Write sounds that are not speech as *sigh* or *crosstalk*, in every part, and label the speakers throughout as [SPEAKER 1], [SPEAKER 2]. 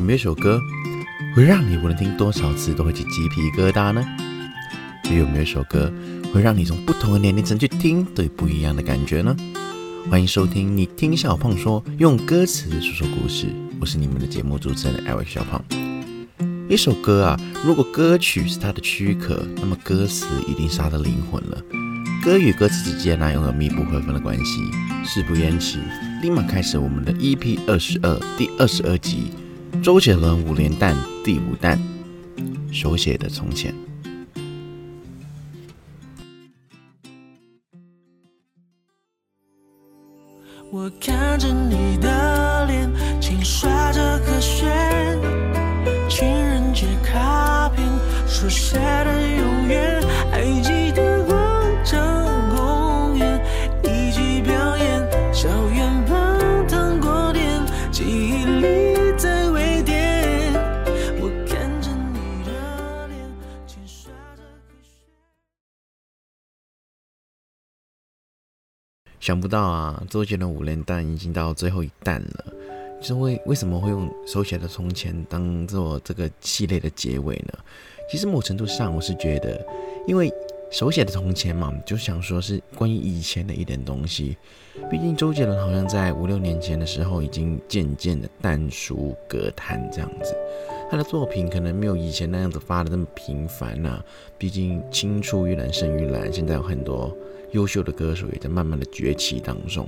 [SPEAKER 1] 有没有一首歌会让你无论听多少次都会起鸡皮疙瘩呢？又有没有一首歌会让你从不同的年龄层去听都有不一样的感觉呢？欢迎收听你听小胖说，用歌词说说故事。我是你们的节目主持人艾维小胖。一首歌啊，如果歌曲是它的躯壳，那么歌词一定是它的灵魂了。歌与歌词之间呢，拥有密不可分的关系。事不延迟，立马开始我们的 EP 二十二第二十二集，周杰伦五连弹第五弹，手写的从前。
[SPEAKER 2] 我看着你的脸，轻刷着和弦，情人节卡片手写的
[SPEAKER 1] 想不到啊，周杰伦五连弹已经到最后一弹了。就是为为什么会用手写的从前当做这个系列的结尾呢？其实某程度上，我是觉得，因为手写的从前嘛，就想说是关于以前的一点东西。毕竟周杰伦好像在五六年前的时候，已经渐渐的淡出歌坛这样子。他的作品可能没有以前那样子发的那么频繁呐、毕竟青出于蓝胜于蓝，现在有很多优秀的歌手也在慢慢的崛起当中。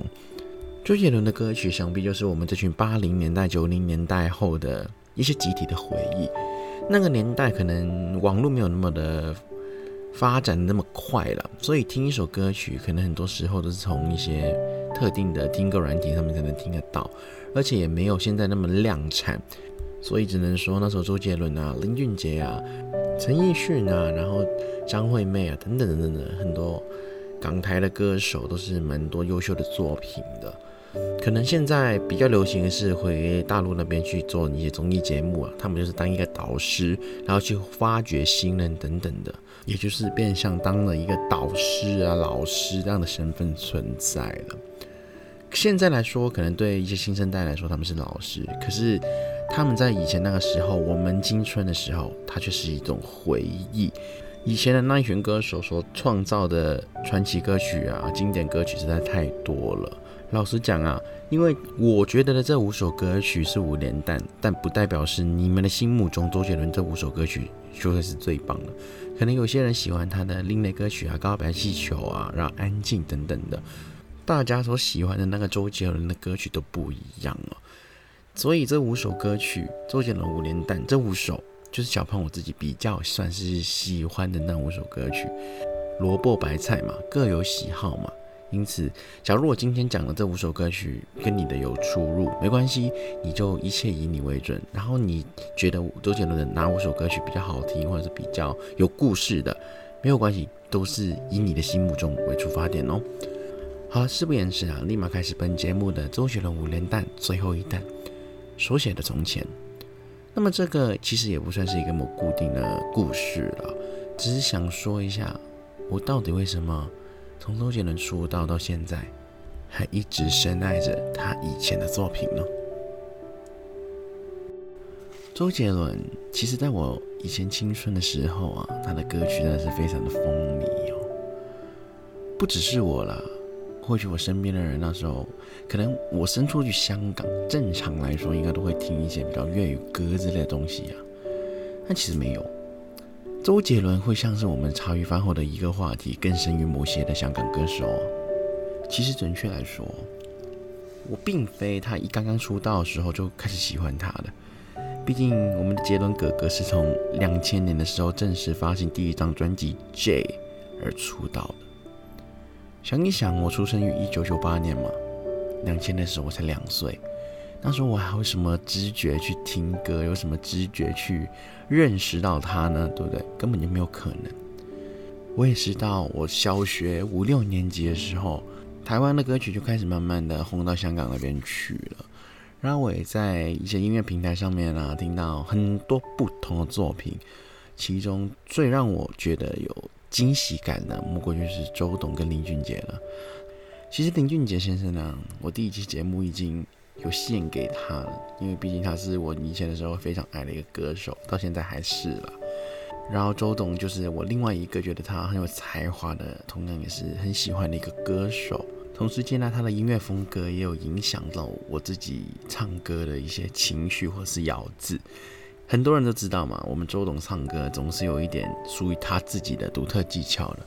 [SPEAKER 1] 周杰伦的歌曲，想必就是我们这群八零年代、九零年代后的一些集体的回忆。那个年代可能网络没有那么的发展那么快了，所以听一首歌曲，可能很多时候都是从一些特定的听歌软体上面才能听得到，而且也没有现在那么量产，所以只能说那时候周杰伦啊、林俊杰啊、陈奕迅啊，然后张惠妹啊等等等等的很多港台的歌手都是蛮多优秀的作品的。可能现在比较流行的是回大陆那边去做一些综艺节目啊，他们就是当一个导师，然后去发掘新人等等的，也就是变相当了一个导师啊、老师这样的身份存在了。现在来说，可能对一些新生代来说他们是老师，可是他们在以前那个时候，我们青春的时候，它却是一种回忆。以前的那一群歌手所创造的传奇歌曲啊、经典歌曲实在太多了。老实讲啊，因为我觉得的这五首歌曲是五连弹，但不代表是你们的心目中周杰伦这五首歌曲就会是最棒的。可能有些人喜欢他的另类歌曲啊、告白气球啊、然后安静等等的，大家所喜欢的那个周杰伦的歌曲都不一样哦。所以这五首歌曲，周杰伦五连弹这五首，就是小胖我自己比较算是喜欢的那五首歌曲。萝卜白菜嘛，各有喜好嘛。因此，假如我今天讲的这五首歌曲跟你的有出入，没关系，你就一切以你为准。然后你觉得周杰伦的哪五首歌曲比较好听，或者是比较有故事的，没有关系，都是以你的心目中为出发点哦。好，事不宜迟啊，立马开始本节目的周杰伦五连弹最后一弹，手写的从前。那么这个其实也不算是一个某固定的故事了，只是想说一下，我到底为什么。从周杰伦出道到现在，还一直深爱着他以前的作品呢。周杰伦其实在我以前青春的时候啊，他的歌曲真的是非常的风靡哦。不只是我啦，或许我身边的人那时候，可能我身处于香港，正常来说应该都会听一些比较粤语歌之类的东西啊，但其实没有。周杰伦会像是我们茶余饭后的一个话题，更深于某些的香港歌手。其实准确来说，我并非他一刚刚出道的时候就开始喜欢他的。毕竟我们的杰伦哥哥是从两千年的时候正式发行第一张专辑《J》而出道的。想一想，我出生于一九九八年嘛，两千的时候我才两岁。那时候我还有什么知觉去听歌？有什么知觉去认识到他呢？对不对？根本就没有可能。我也知道，我小学五六年级的时候，台湾的歌曲就开始慢慢的红到香港那边去了。然后我也在一些音乐平台上面啊，听到很多不同的作品，其中最让我觉得有惊喜感的，莫过就是周董跟林俊杰了。其实林俊杰先生呢，我第一期节目已经有献给他了，因为毕竟他是我以前的时候非常爱的一个歌手，到现在还是了。然后周董就是我另外一个觉得他很有才华的，同样也是很喜欢的一个歌手。同时间呢，他的音乐风格也有影响到我自己唱歌的一些情绪或是咬字。很多人都知道嘛，我们周董唱歌总是有一点属于他自己的独特技巧的。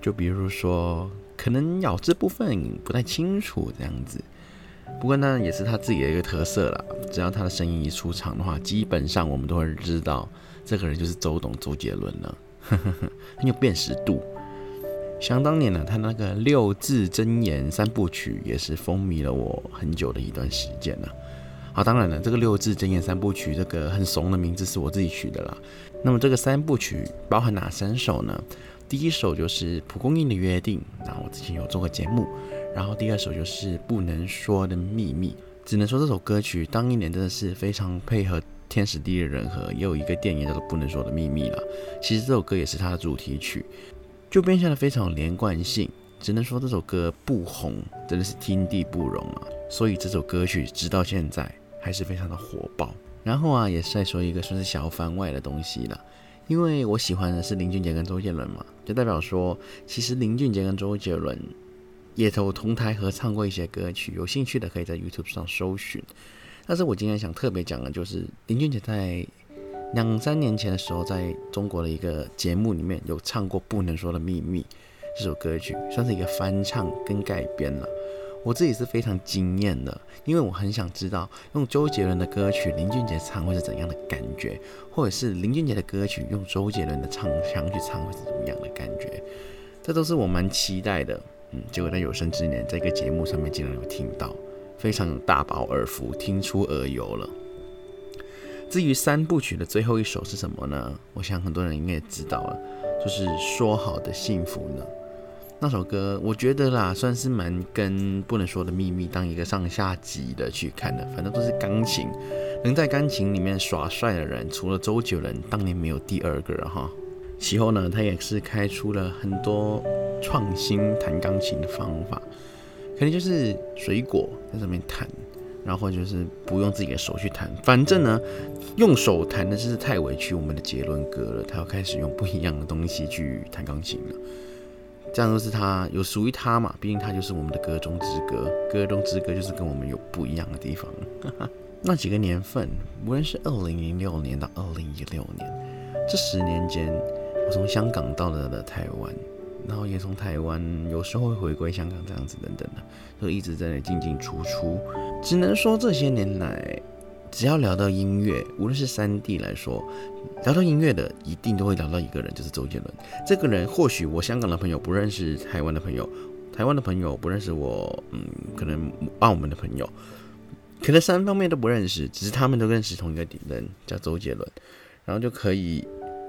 [SPEAKER 1] 就比如说，可能咬字部分不太清楚这样子。不过呢，也是他自己的一个特色了。只要他的声音一出场的话，基本上我们都会知道这个人就是周董周杰伦了，*laughs* 很有辨识度。想当年呢，他那个六字真言三部曲也是风靡了我很久的一段时间了。好，当然了，这个六字真言三部曲这个很怂的名字是我自己取的啦。那么这个三部曲包含哪三首呢？第一首就是蒲公英的约定，那我之前有做过节目。然后第二首就是不能说的秘密，只能说这首歌曲当一年真的是非常配合天时地利人和，也有一个电影叫做不能说的秘密了。其实这首歌也是它的主题曲。就变现的非常有连贯性，只能说这首歌不红真的是天地不容啊！所以这首歌曲直到现在还是非常的火爆。然后啊，也是在说一个算是小番外的东西了，因为我喜欢的是林俊杰跟周杰伦嘛，就代表说其实林俊杰跟周杰伦也都同台合唱过一些歌曲，有兴趣的可以在 YouTube 上搜寻。但是我今天想特别讲的就是林俊杰在。两三年前的时候，在中国的一个节目里面有唱过《不能说的秘密》这首歌曲，算是一个翻唱跟改编了。我自己是非常惊艳的，因为我很想知道用周杰伦的歌曲林俊杰唱会是怎样的感觉，或者是林俊杰的歌曲用周杰伦的唱腔去唱会是怎么样的感觉，这都是我蛮期待的。嗯，结果在有生之年，在一个节目上面竟然有听到，非常大饱耳福，听出耳油了。至于三部曲的最后一首是什么呢？我想很多人应该也知道了，就是《说好的幸福》呢。那首歌我觉得啦，算是蛮跟《不能说的秘密》当一个上下级的去看的。反正都是钢琴，能在钢琴里面耍帅的人，除了周杰伦，当年没有第二个哈。其后呢，他也是开出了很多创新弹钢琴的方法，肯定就是水果在上面弹。然后就是不用自己的手去弹，反正呢，用手弹的就是太委屈我们的杰伦哥了。他要开始用不一样的东西去弹钢琴了，这样都是他有属于他嘛？毕竟他就是我们的歌中之歌，歌中之歌就是跟我们有不一样的地方。*laughs* 那几个年份，无论是二零零六年到二零一六年，这十年间，我从香港到了了台湾。然后也从台湾有时候会回归香港这样子等等的，就一直在那进进出出。只能说这些年来，只要聊到音乐，无论是三 D 来说，聊到音乐的一定都会聊到一个人，就是周杰伦。这个人或许我香港的朋友不认识台湾的朋友，台湾的朋友不认识我，嗯，可能澳门的朋友，可能三方面都不认识，只是他们都认识同一个人，叫周杰伦，然后就可以。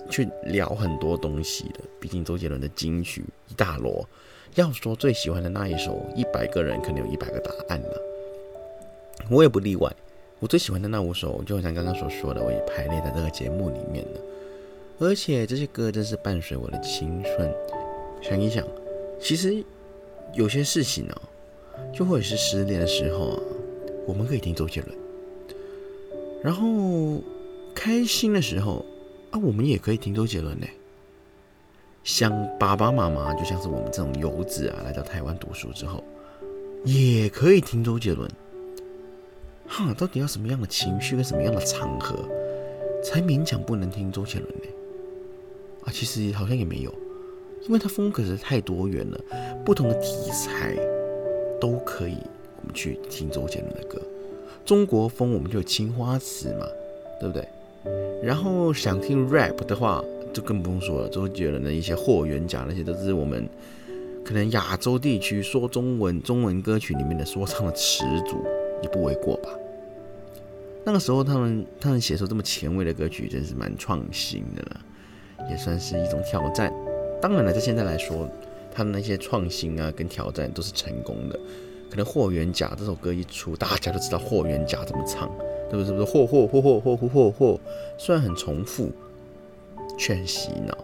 [SPEAKER 1] 去聊很多东西的，毕竟周杰伦的金曲一大摞，要说最喜欢的那一首，一百个人可能有一百个答案了。我也不例外，我最喜欢的那五首，就像刚刚所说的，我也排列在这个节目里面了。而且这些歌真是伴随我的青春。想一想，其实有些事情呢，就或者是失恋的时候啊，我们可以听周杰伦；然后开心的时候。啊，我们也可以听周杰伦呢。像爸爸妈妈，就像是我们这种游子啊，来到台湾读书之后，也可以听周杰伦。哈，到底要什么样的情绪跟什么样的场合，才勉强不能听周杰伦呢？啊，其实好像也没有，因为他风格是太多元了，不同的题材都可以，我们去听周杰伦的歌。中国风，我们就有青花瓷嘛，对不对？然后想听 rap 的话，就更不用说了。周杰伦的一些霍元甲那些，都是我们可能亚洲地区说中文中文歌曲里面的说唱的始祖，也不为过吧。那个时候他们他们写出这么前卫的歌曲，真是蛮创新的了，也算是一种挑战。当然了，在现在来说，他的那些创新啊跟挑战都是成功的。可能霍元甲这首歌一出，大家都知道霍元甲怎么唱。对不是？不是？嚯嚯嚯嚯嚯嚯嚯嚯！虽然很重复，却很洗脑，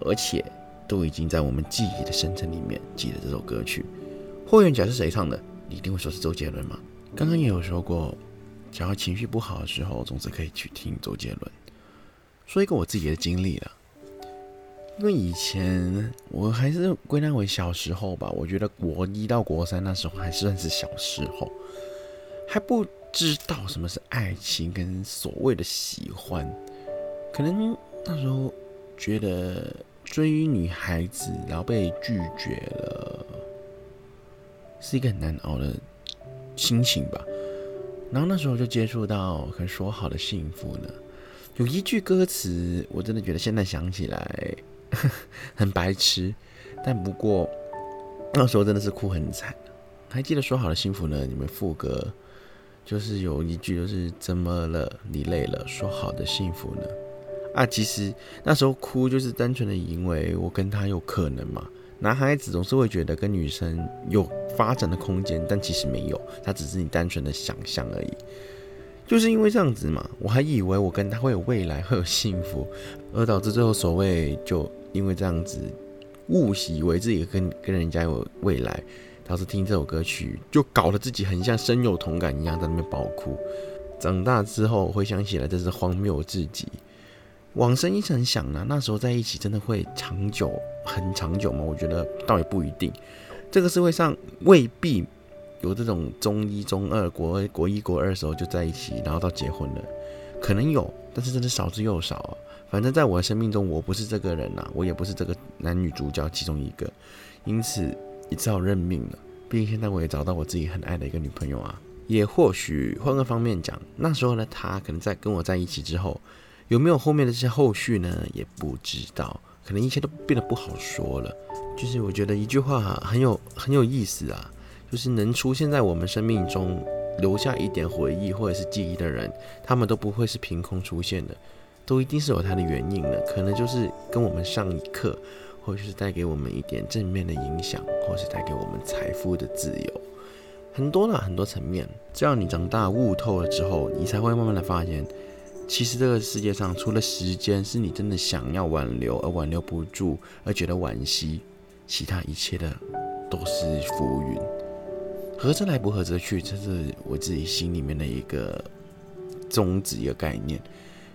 [SPEAKER 1] 而且都已经在我们记忆的深层里面记得这首歌曲。霍元甲是谁唱的？你一定会说是周杰伦吗？刚刚也有说过，只要情绪不好的时候，总是可以去听周杰伦。说一个我自己的经历了，因为以前我还是归纳为小时候吧，我觉得国一到国三那时候还算是小时候，还不知道什么是爱情跟所谓的喜欢，可能那时候觉得追女孩子然后被拒绝了，是一个很难熬的心情吧。然后那时候就接触到可能说好的幸福呢。有一句歌词，我真的觉得现在想起来 *laughs* 很白痴，但不过那时候真的是哭很惨。还记得说好的幸福呢？你们副歌就是有一句，就是怎么了？你累了？说好的幸福呢？啊，其实那时候哭就是单纯的因为我跟他有可能嘛。男孩子总是会觉得跟女生有发展的空间，但其实没有，他只是你单纯的想象而已。就是因为这样子嘛，我还以为我跟他会有未来，会有幸福，而导致最后所谓就因为这样子误以为自己跟跟人家有未来，导致听这首歌曲就搞得自己很像深有同感一样，在那边爆哭。长大之后回想起来，真是荒谬至极。往生一直想呢，那时候在一起真的会长久很长久吗？我觉得倒也不一定，这个社会上未必。有这种中一、中二、国国一、国二的时候就在一起，然后到结婚了，可能有，但是真的少之又少。反正在我的生命中，我不是这个人呐，我也不是这个男女主角其中一个，因此也只好认命了。毕竟现在我也找到我自己很爱的一个女朋友啊。也或许换个方面讲，那时候呢，她可能在跟我在一起之后，有没有后面的这些后续呢？也不知道，可能一切都变得不好说了。就是我觉得一句话很有很有意思啊。就是能出现在我们生命中留下一点回忆或者是记忆的人，他们都不会是凭空出现的，都一定是有它的原因的。可能就是跟我们上一课，或者是带给我们一点正面的影响，或是带给我们财富的自由，很多啦，很多层面。只要你长大悟透了之后，你才会慢慢的发现，其实这个世界上除了时间是你真的想要挽留而挽留不住而觉得惋惜，其他一切的都是浮云。合着来不合着去，这是我自己心里面的一个宗旨一个概念。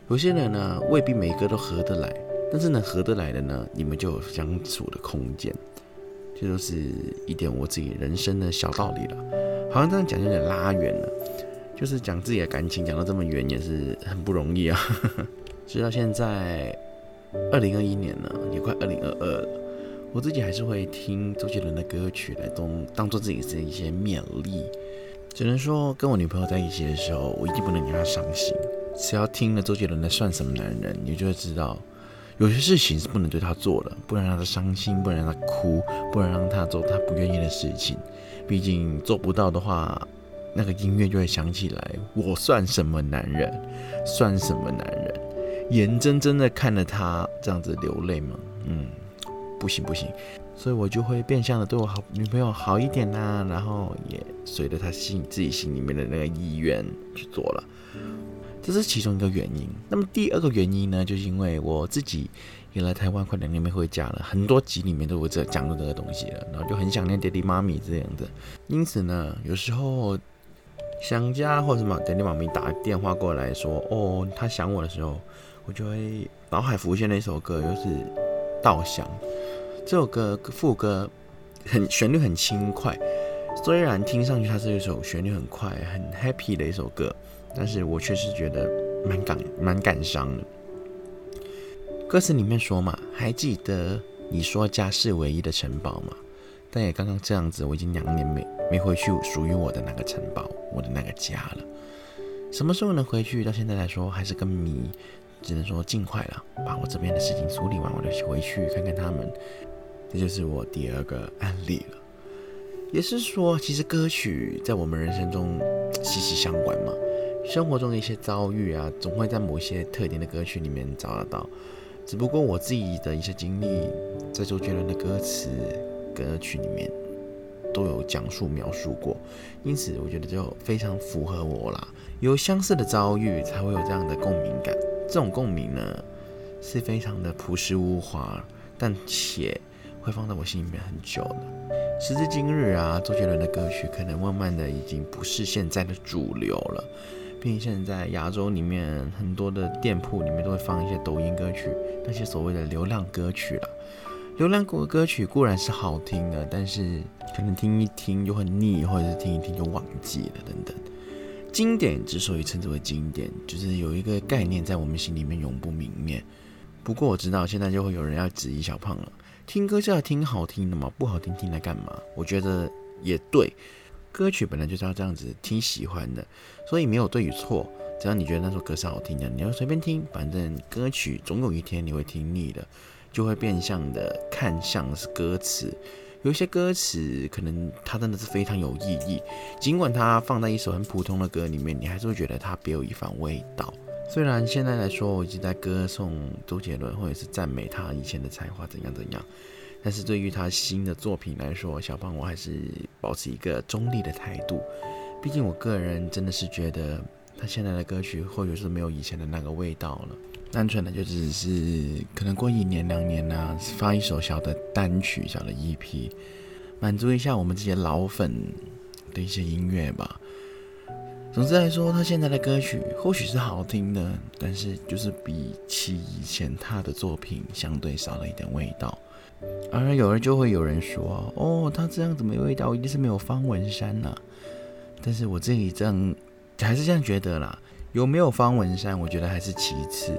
[SPEAKER 1] 有些人呢，未必每一个都合得来，但是呢，合得来的呢，你们就有相处的空间。这就是一点我自己人生的小道理了。好像这样讲有点拉远了，就是讲自己的感情讲到这么远也是很不容易啊。*laughs* 直到现在，二零二一年了，也快二零二二了。我自己还是会听周杰伦的歌曲来当当做自己的一些勉励，只能说跟我女朋友在一起的时候，我一定不能让她伤心。只要听了周杰伦的《算什么男人》，你就会知道，有些事情是不能对她做的，不能让她伤心，不能让她哭，不能让她做她不愿意的事情。毕竟做不到的话，那个音乐就会响起来。我算什么男人？算什么男人？眼睁睁的看着他这样子流泪吗？嗯。不行不行，所以我就会变相的对我好女朋友好一点呐，然后也随着她心自己心里面的那个意愿去做了，这是其中一个原因。那么第二个原因呢，就是因为我自己也来台湾快两年没回家了，很多集里面都会这讲到这个东西了，然后就很想念爹地妈咪这样的。因此呢，有时候想家或什么等你妈咪打电话过来说哦他想我的时候，我就会脑海浮现那首歌，就是《稻香》。这首歌副歌很旋律很轻快，虽然听上去它是一首旋律很快、很 happy 的一首歌，但是我确实觉得蛮感蛮感伤的。歌词里面说嘛，还记得你说家是唯一的城堡吗？但也刚刚这样子，我已经两年没没回去属于我的那个城堡，我的那个家了。什么时候能回去？到现在来说还是个谜，只能说尽快了，把我这边的事情处理完，我就回去看看他们。这就是我第二个案例了，也是说，其实歌曲在我们人生中息息相关嘛。生活中的一些遭遇啊，总会在某些特定的歌曲里面找得到。只不过我自己的一些经历，在周杰伦的歌词歌曲里面都有讲述描述过，因此我觉得就非常符合我啦。有相似的遭遇，才会有这样的共鸣感。这种共鸣呢，是非常的朴实无华，但且。会放在我心里面很久的。时至今日啊，周杰伦的歌曲可能慢慢的已经不是现在的主流了。毕竟现在亚洲里面很多的店铺里面都会放一些抖音歌曲，那些所谓的流量歌曲了。流浪狗的歌曲固然是好听的，但是可能听一听就很腻，或者是听一听就忘记了等等。经典之所以称之为经典，就是有一个概念在我们心里面永不泯灭。不过我知道现在就会有人要质疑小胖了，听歌就要听好听的吗？不好听听来干嘛？我觉得也对，歌曲本来就是要这样子听喜欢的，所以没有对与错。只要你觉得那首歌是好听的，你要随便听，反正歌曲总有一天你会听腻的。就会变相的看向是歌词，有一些歌词可能它真的是非常有意义，尽管它放在一首很普通的歌里面，你还是会觉得它别有一番味道。虽然现在来说，我一直在歌颂周杰伦，或者是赞美他以前的才华怎样怎样，但是对于他新的作品来说，小胖我还是保持一个中立的态度。毕竟我个人真的是觉得他现在的歌曲或许是没有以前的那个味道了。单纯的就只是可能过一年两年呢，发一首小的单曲、小的 EP，满足一下我们这些老粉的一些音乐吧。总之来说，他现在的歌曲或许是好听的，但是就是比起以前他的作品相对少了一点味道。而有人就会有人说：“哦，他这样子没味道，一定是没有方文山呐。”但是我自己这样还是这样觉得啦。有没有方文山，我觉得还是其次。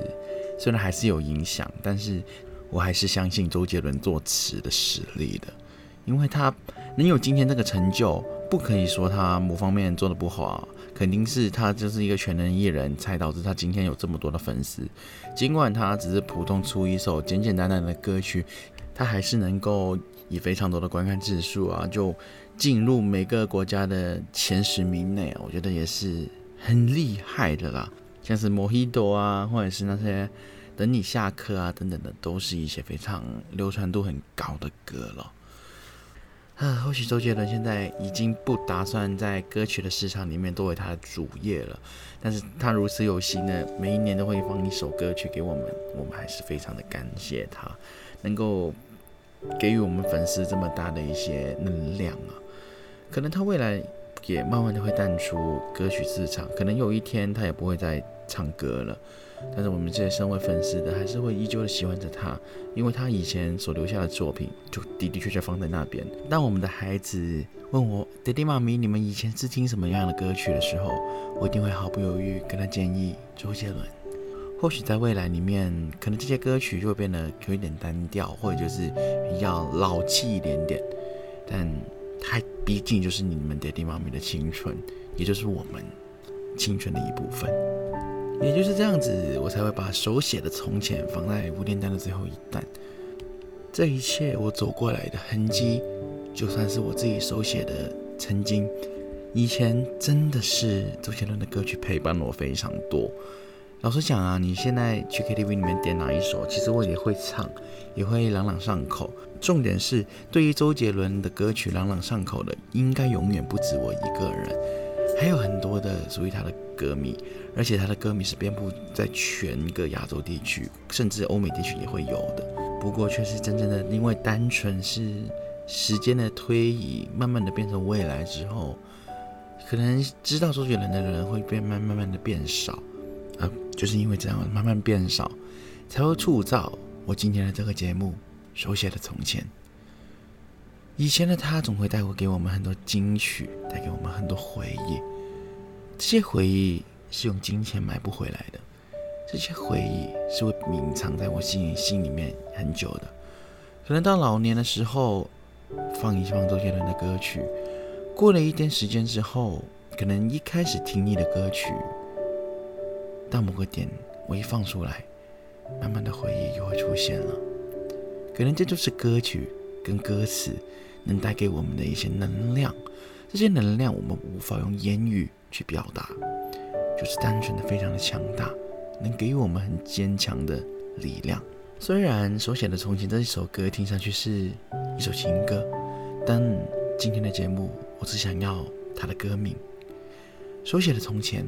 [SPEAKER 1] 虽然还是有影响，但是我还是相信周杰伦作词的实力的，因为他能有今天这个成就，不可以说他某方面做的不好啊，肯定是他就是一个全能艺人，才导致他今天有这么多的粉丝。尽管他只是普通出一首简简单单的歌曲，他还是能够以非常多的观看次数啊，就进入每个国家的前十名内，我觉得也是。很厉害的啦，像是《Mojito》啊，或者是那些《等你下课》啊等等的，都是一些非常流传度很高的歌了。啊，或许周杰伦现在已经不打算在歌曲的市场里面作为他的主业了，但是他如此有心的，每一年都会放一首歌曲给我们，我们还是非常的感谢他，能够给予我们粉丝这么大的一些能量啊。可能他未来。也慢慢的会淡出歌曲市场，可能有一天他也不会再唱歌了。但是我们这些身为粉丝的，还是会依旧的喜欢着他，因为他以前所留下的作品，就的的确确放在那边。当我们的孩子问我爹地妈咪，你们以前是听什么样的歌曲的时候，我一定会毫不犹豫跟他建议周杰伦。或许在未来里面，可能这些歌曲就会变得有一点单调，或者就是比较老气一点点，但。它毕竟就是你们爹地妈咪的青春，也就是我们青春的一部分。也就是这样子，我才会把手写的从前放在无电单的最后一弹。这一切我走过来的痕迹，就算是我自己手写的曾经。以前真的是周杰伦的歌曲陪伴了我非常多。老实讲啊，你现在去 KTV 里面点哪一首，其实我也会唱，也会朗朗上口。重点是，对于周杰伦的歌曲朗朗上口的，应该永远不止我一个人，还有很多的属于他的歌迷，而且他的歌迷是遍布在全个亚洲地区，甚至欧美地区也会有的。不过，却是真正的因为单纯是时间的推移，慢慢的变成未来之后，可能知道周杰伦的人会变慢慢慢的变少。啊，就是因为这样慢慢变少，才会铸造我今天的这个节目手写的从前。以前的他总会带回给我们很多金曲，带给我们很多回忆。这些回忆是用金钱买不回来的，这些回忆是会隐藏在我心里心里面很久的。可能到老年的时候，放一放周杰伦的歌曲，过了一段时间之后，可能一开始听腻的歌曲。到某个点，我一放出来，慢慢的回忆就会出现了。可能这就是歌曲跟歌词能带给我们的一些能量。这些能量我们无法用言语去表达，就是单纯的非常的强大，能给予我们很坚强的力量。虽然手写的从前这一首歌听上去是一首情歌，但今天的节目我只想要它的歌名。手写的从前。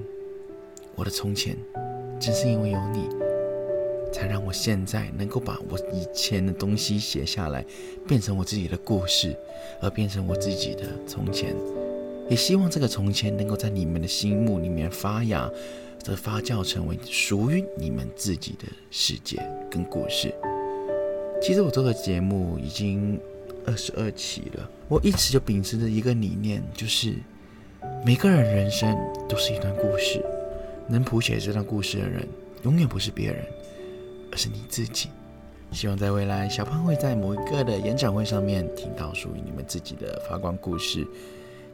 [SPEAKER 1] 我的从前，正是因为有你，才让我现在能够把我以前的东西写下来，变成我自己的故事，而变成我自己的从前。也希望这个从前能够在你们的心目里面发芽，则发酵成为属于你们自己的世界跟故事。其实我这个节目已经二十二期了，我一直就秉持着一个理念，就是每个人人生都是一段故事，能谱写这段故事的人，永远不是别人，而是你自己。希望在未来，小胖会在某一个的演讲会上面听到属于你们自己的发光故事。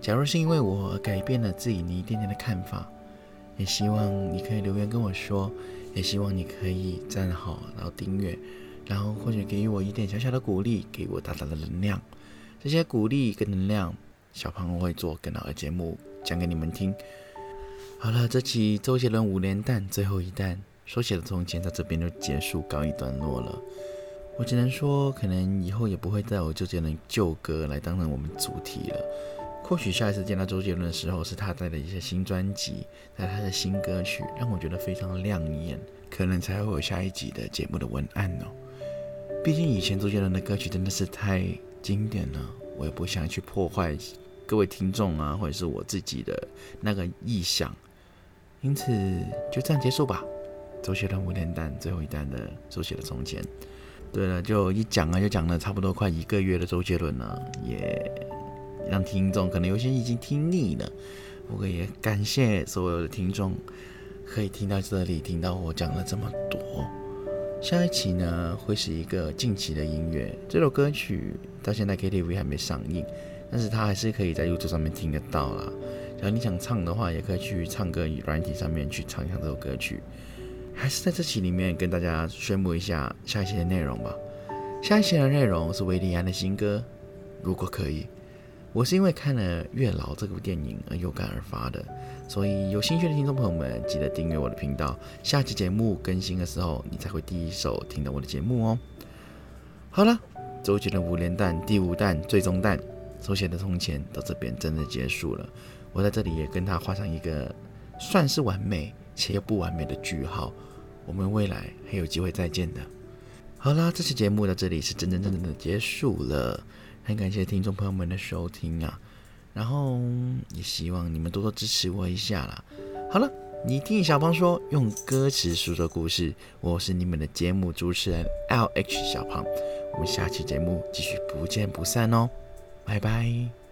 [SPEAKER 1] 假如是因为我而改变了自己你一点点的看法，也希望你可以留言跟我说，也希望你可以赞好，然后订阅，然后或者给予我一点小小的鼓励，给我大大的能量。这些鼓励跟能量，小胖会做更好的节目讲给你们听。好了，这期周杰伦五连弹最后一弹手写的从前到这边就结束告一段落了。我只能说，可能以后也不会再有周杰伦旧歌来当成我们主题了。或许下一次见到周杰伦的时候，是他带的一些新专辑，带他的新歌曲，让我觉得非常亮眼，可能才会有下一集的节目的文案哦。毕竟以前周杰伦的歌曲真的是太经典了，我也不想去破坏各位听众啊，或者是我自己的那个意想，因此就这样结束吧。周杰伦五连弹最后一弹的周杰的从前。对了，就一讲啊，就讲了差不多快一个月的周杰伦了，也。让听众可能有些已经听腻了，不过也感谢所有的听众可以听到这里，听到我讲了这么多。下一期呢会是一个近期的音乐，这首歌曲到现在 KTV 还没上映，但是它还是可以在 YouTube 上面听得到啦。然后你想唱的话，也可以去唱歌软体上面去唱一下这首歌曲。还是在这期里面跟大家宣布一下下一期的内容吧。下一期的内容是维利安的新歌，如果可以。我是因为看了《月老》这部电影而有感而发的，所以有兴趣的听众朋友们，记得订阅我的频道。下期节目更新的时候，你才会第一手听到我的节目哦。好了，周杰伦五连弹第五弹最终弹，手写的从前到这边真的结束了。我在这里也跟他画上一个算是完美且又不完美的句号。我们未来还有机会再见的。好啦，这期节目到这里是真真正正的结束了。很感谢听众朋友们的收听啊，然后也希望你们多多支持我一下啦。好了，你听小胖说，用歌词诉说故事，我是你们的节目主持人 L H 小胖，我们下期节目继续不见不散哦，拜拜。